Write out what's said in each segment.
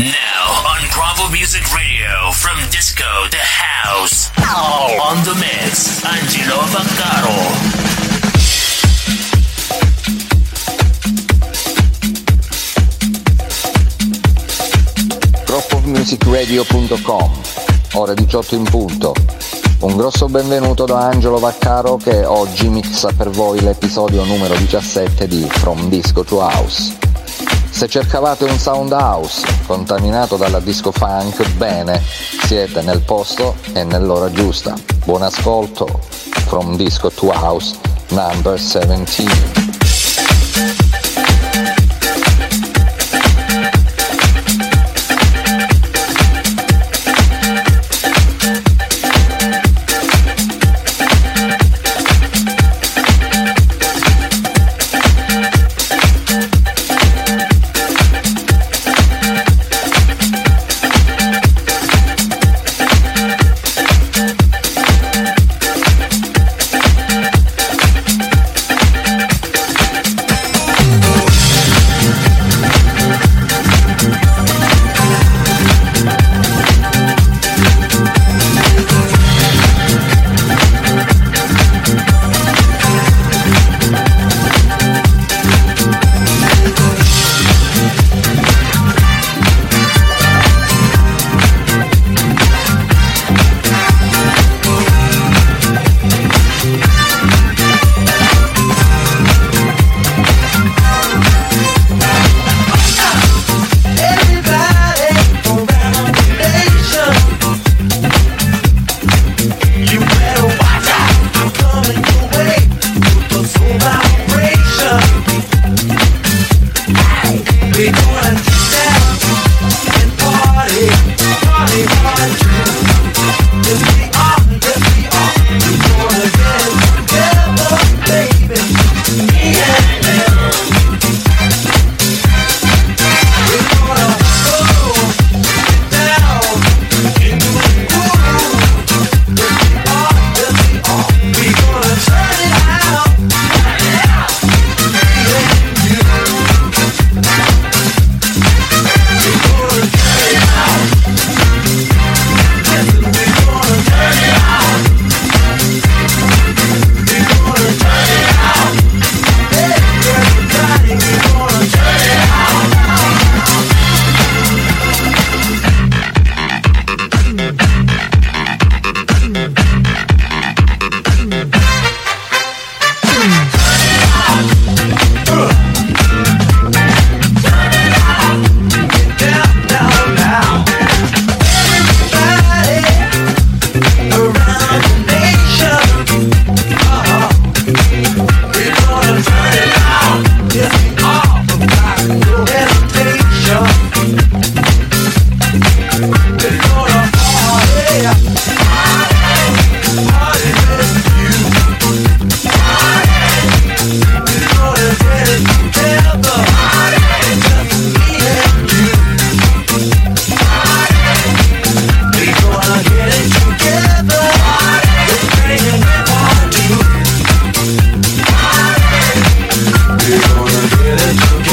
Now on Bravo Music Radio, from disco to house. On the mix, Angelo Vaccaro. musicradio.com, ore 18 in punto. Un grosso benvenuto da Angelo Vaccaro che oggi mixa per voi l'episodio numero 17 di From Disco to House. Se cercavate un sound house contaminato dalla disco funk, bene, siete nel posto e nell'ora giusta. Buon ascolto, From Disco to House, number 17.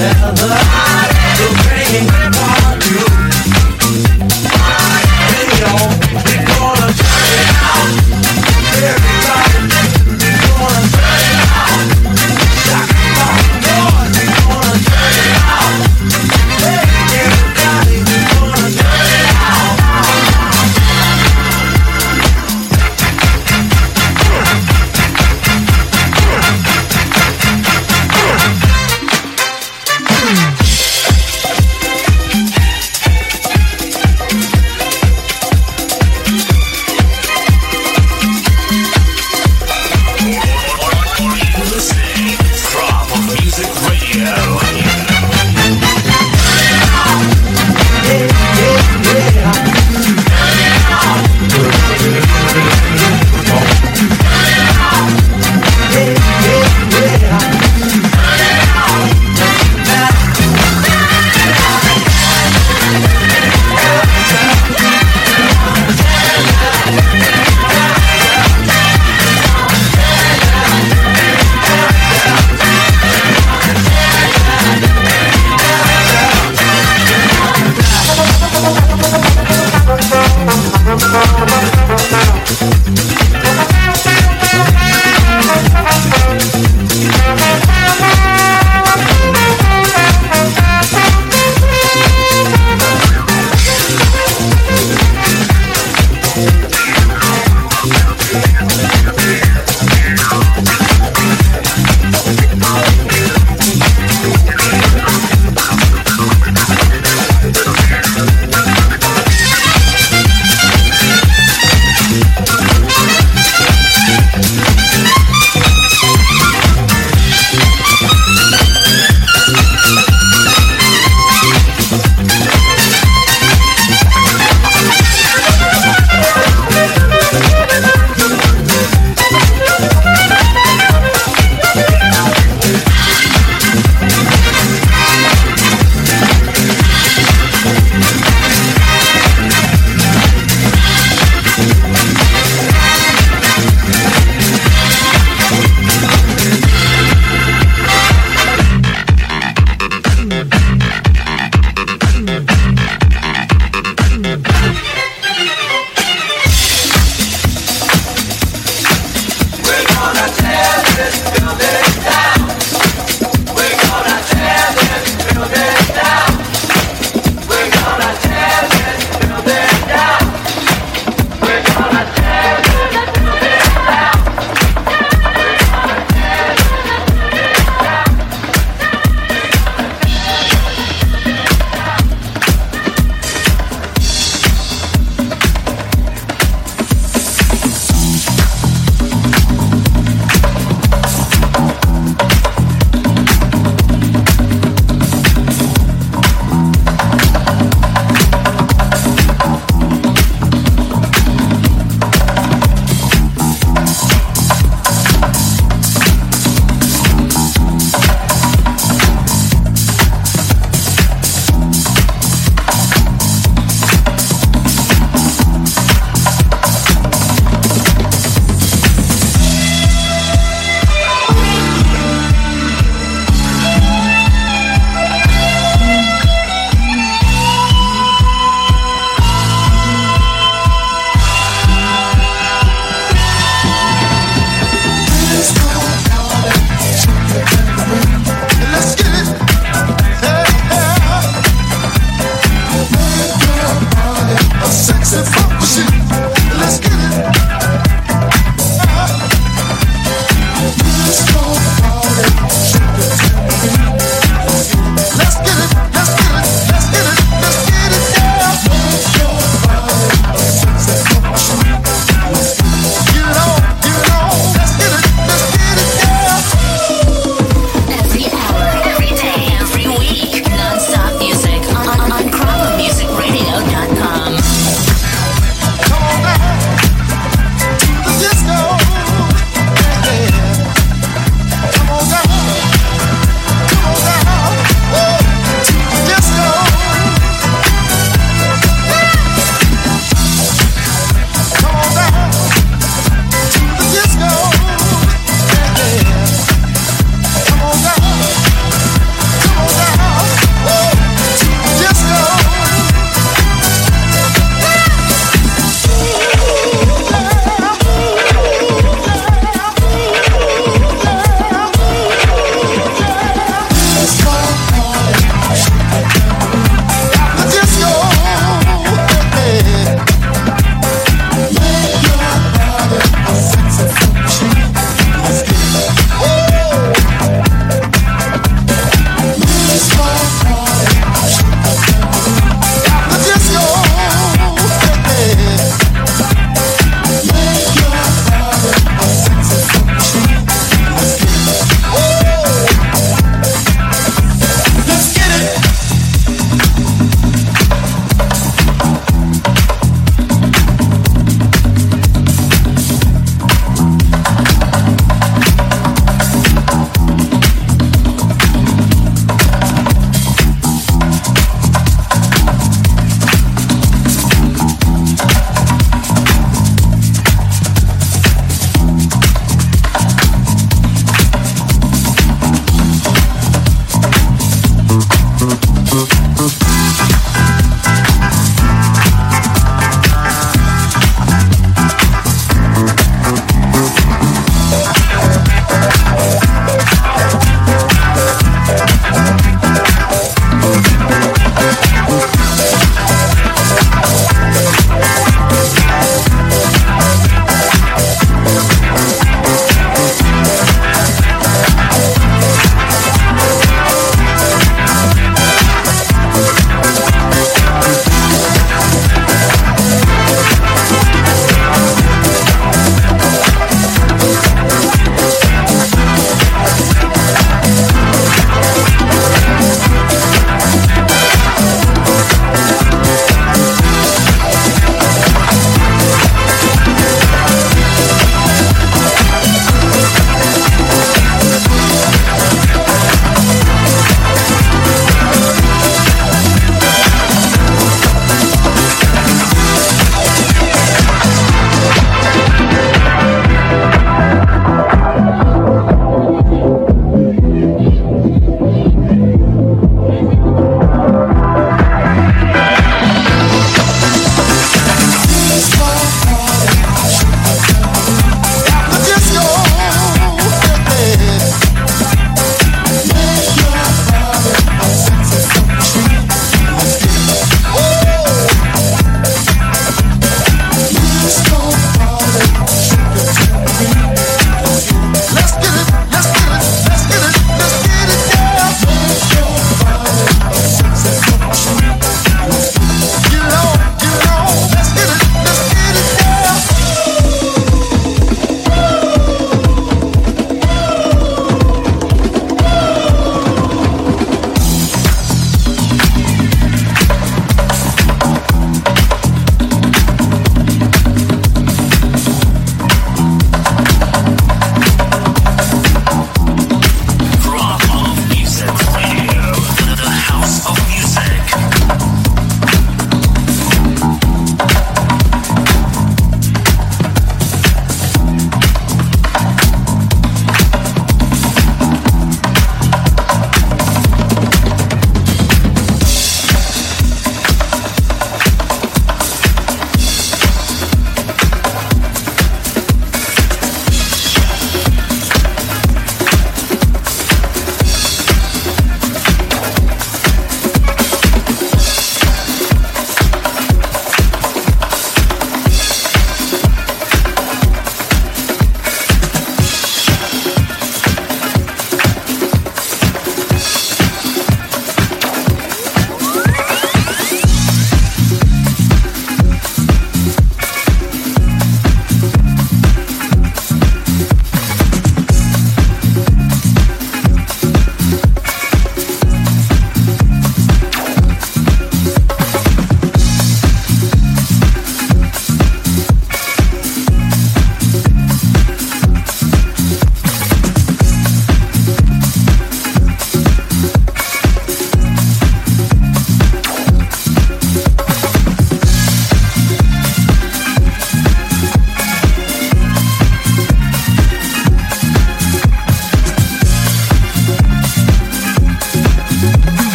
Forever.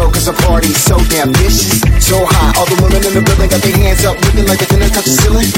Your cause the party's so damn vicious. So hot, all the women in the building got their hands up, looking like they're gonna touch the ceiling.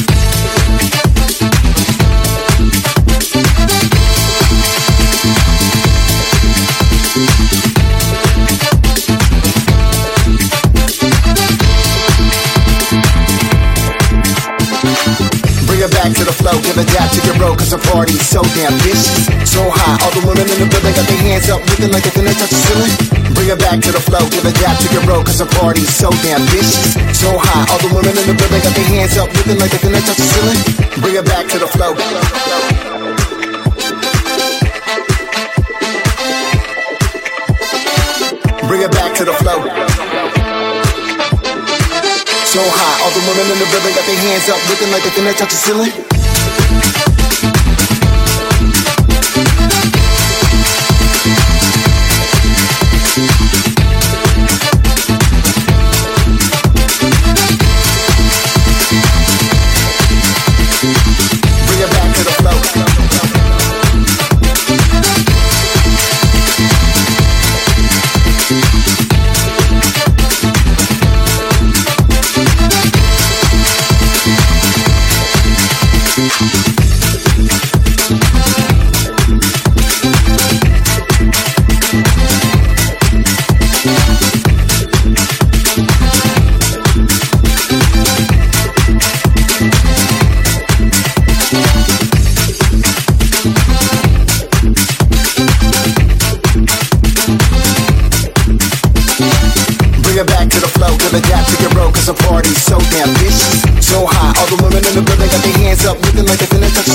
Bring it back to the flow, give a dap to your bro, cause the party's so damn vicious. So hot, all the women in the building got their hands up, looking like they're gonna touch the ceiling. Bring it back to the flow, give a dap to your bro, cause the party's so damn vicious. So hot, all the women in the building got their hands up, looking like they're gonna touch the ceiling. Bring it back to the flow. Bring it back to the flow. So hot, all the women in the building got their hands up, looking like they're gonna touch the ceiling.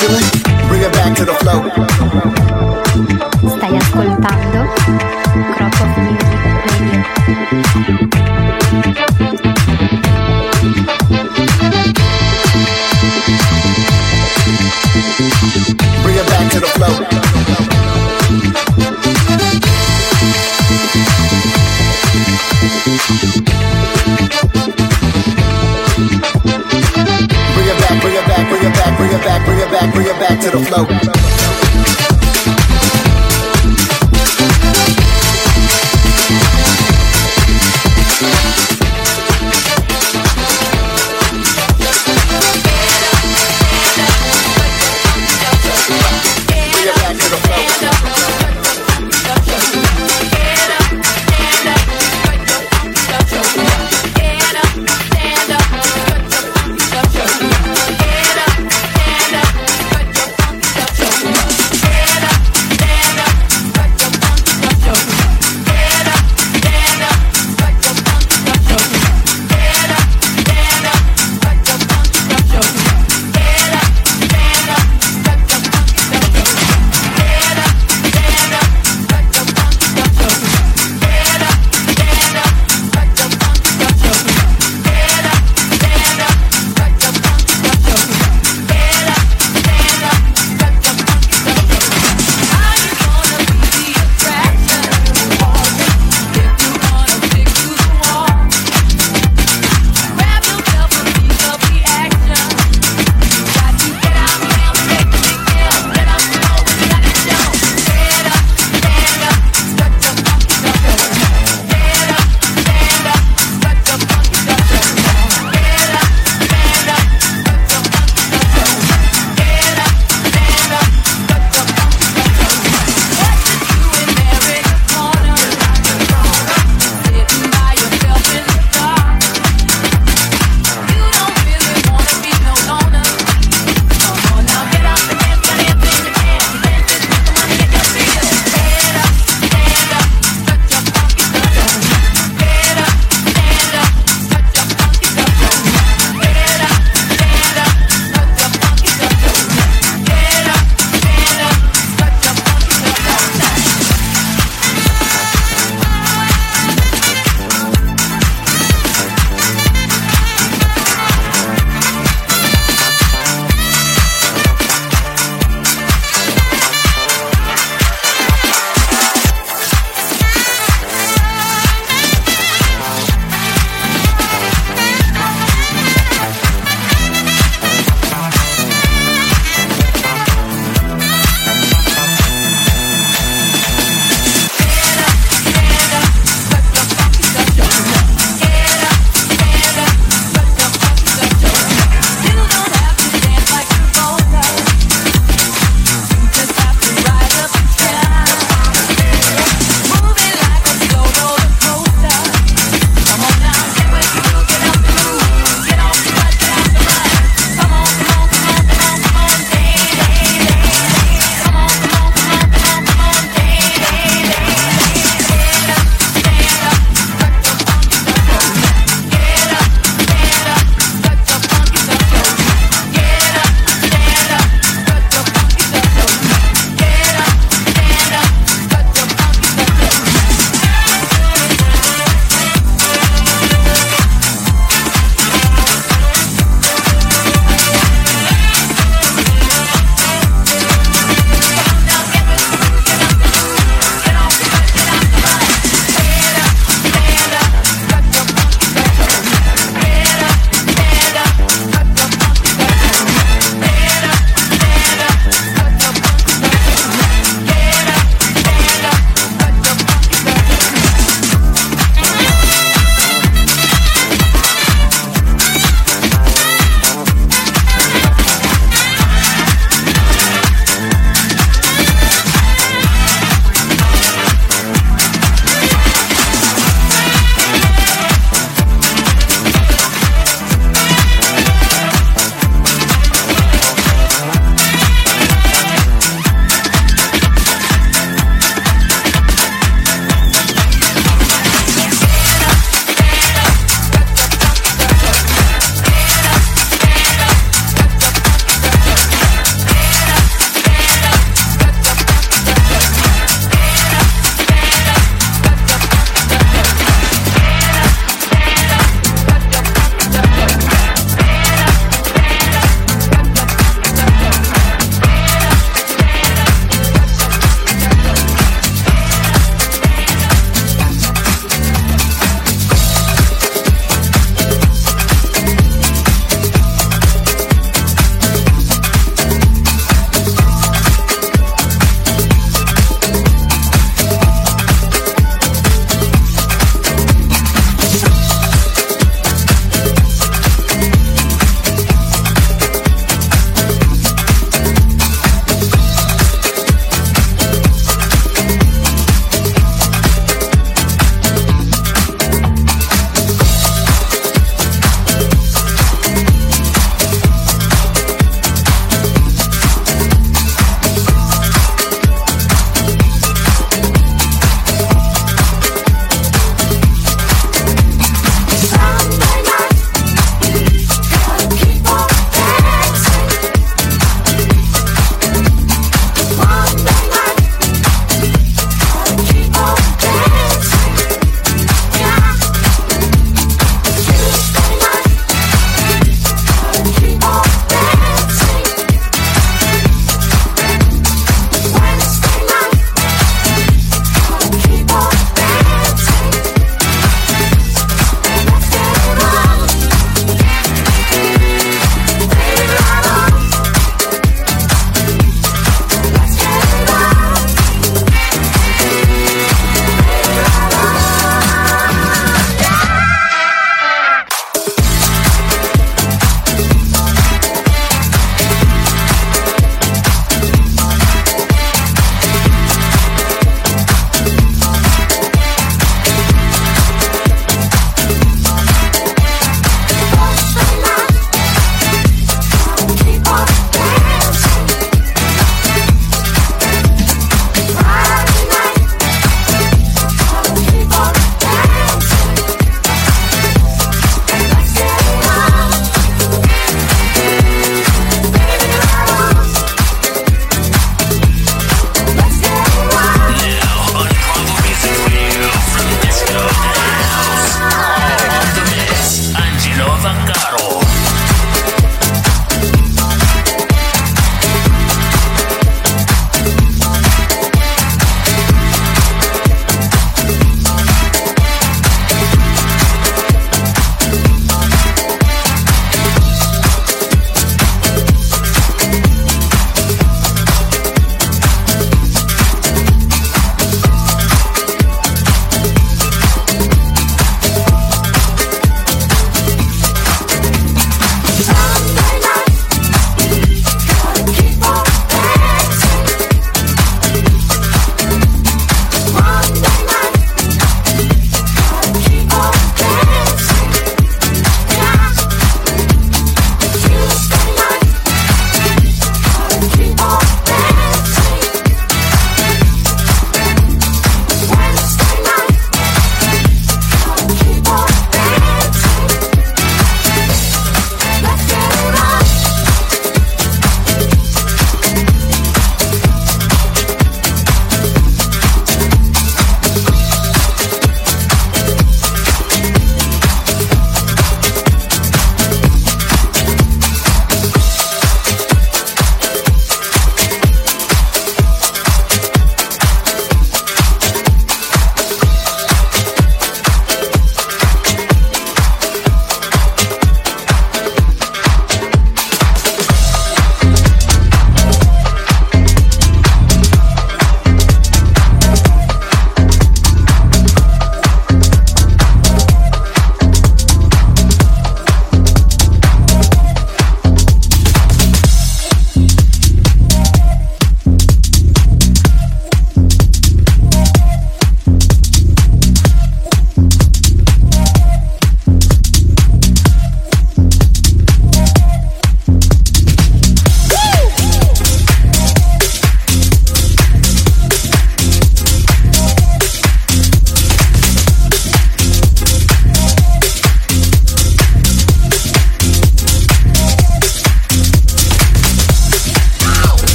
Bring it back to the flow. Stai ascoltando Crop of Music Radio.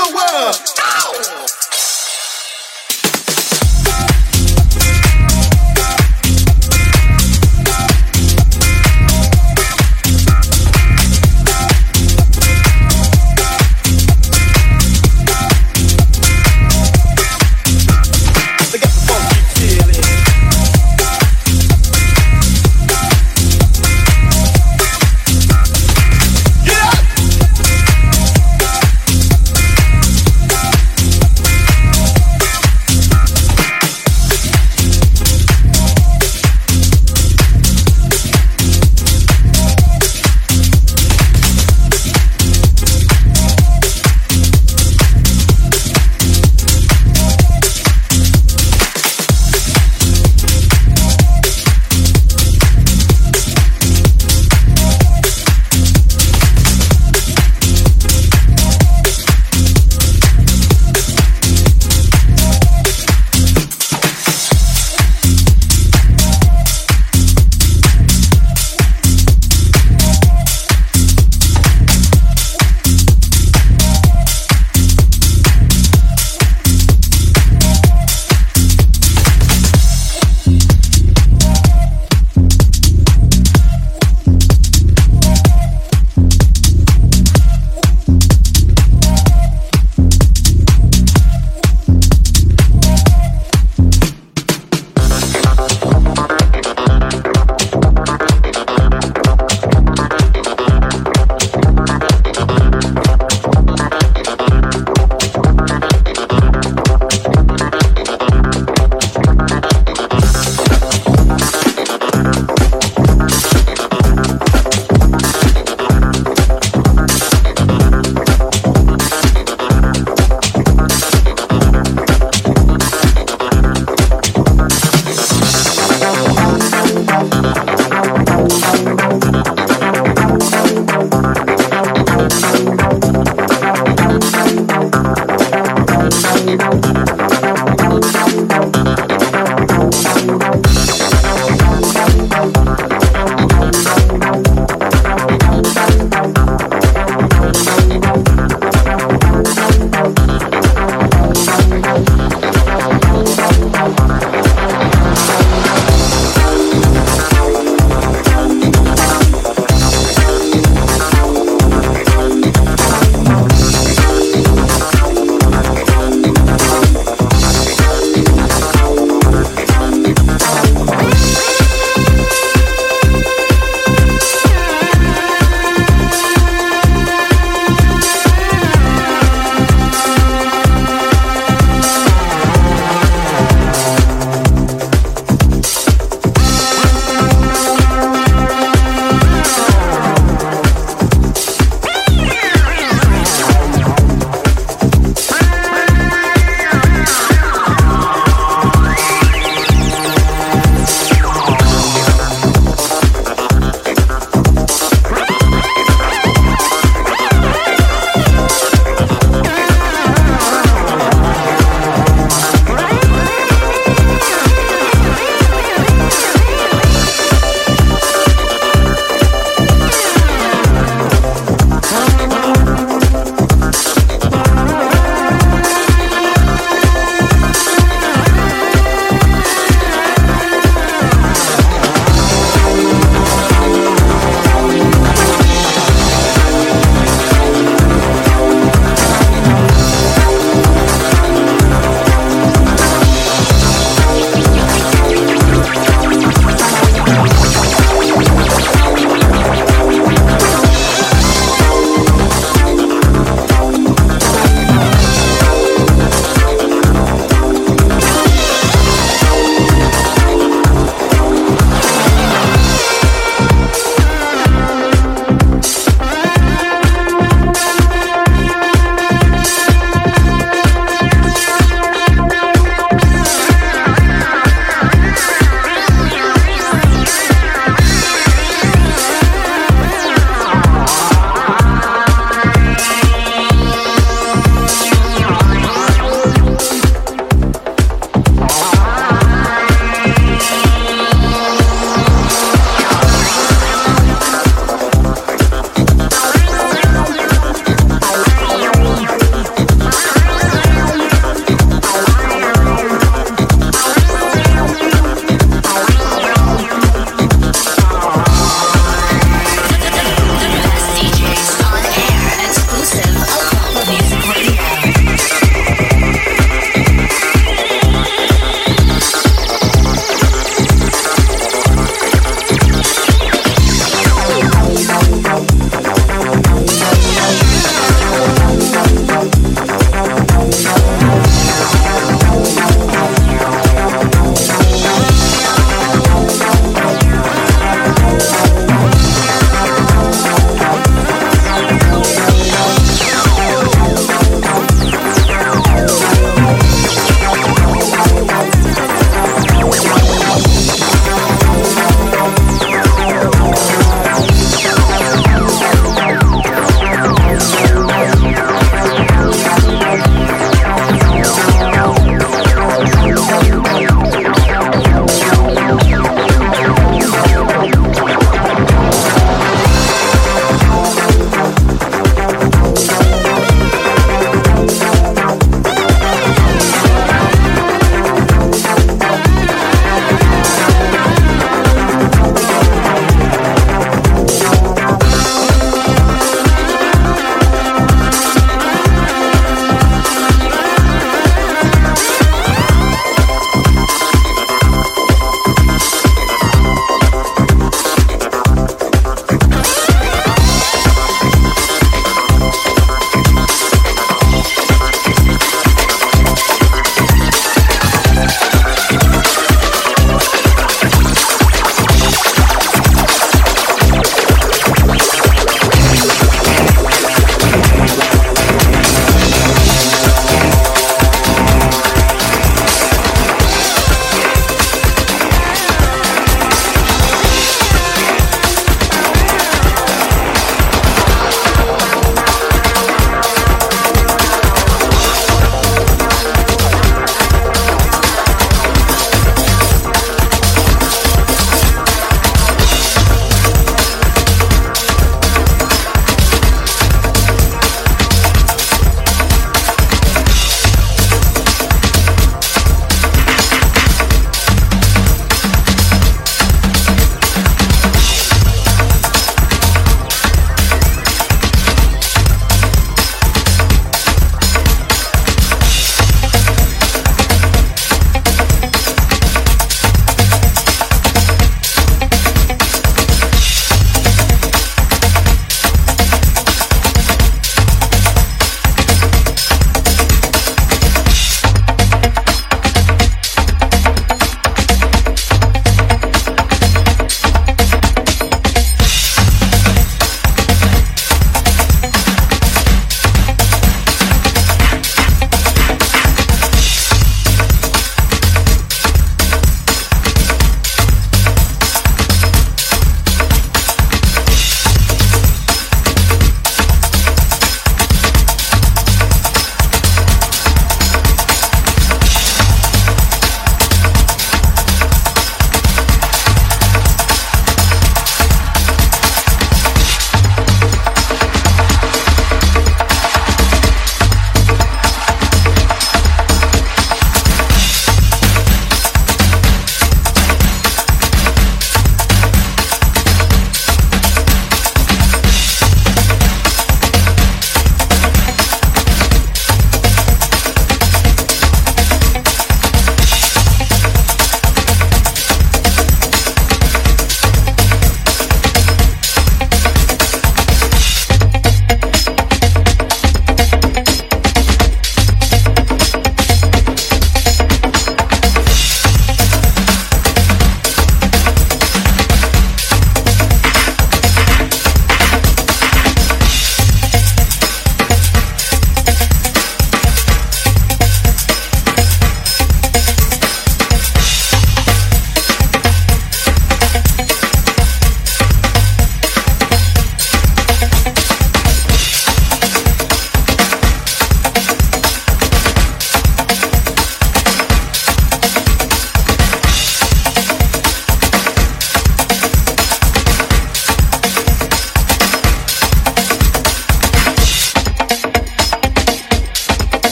your world.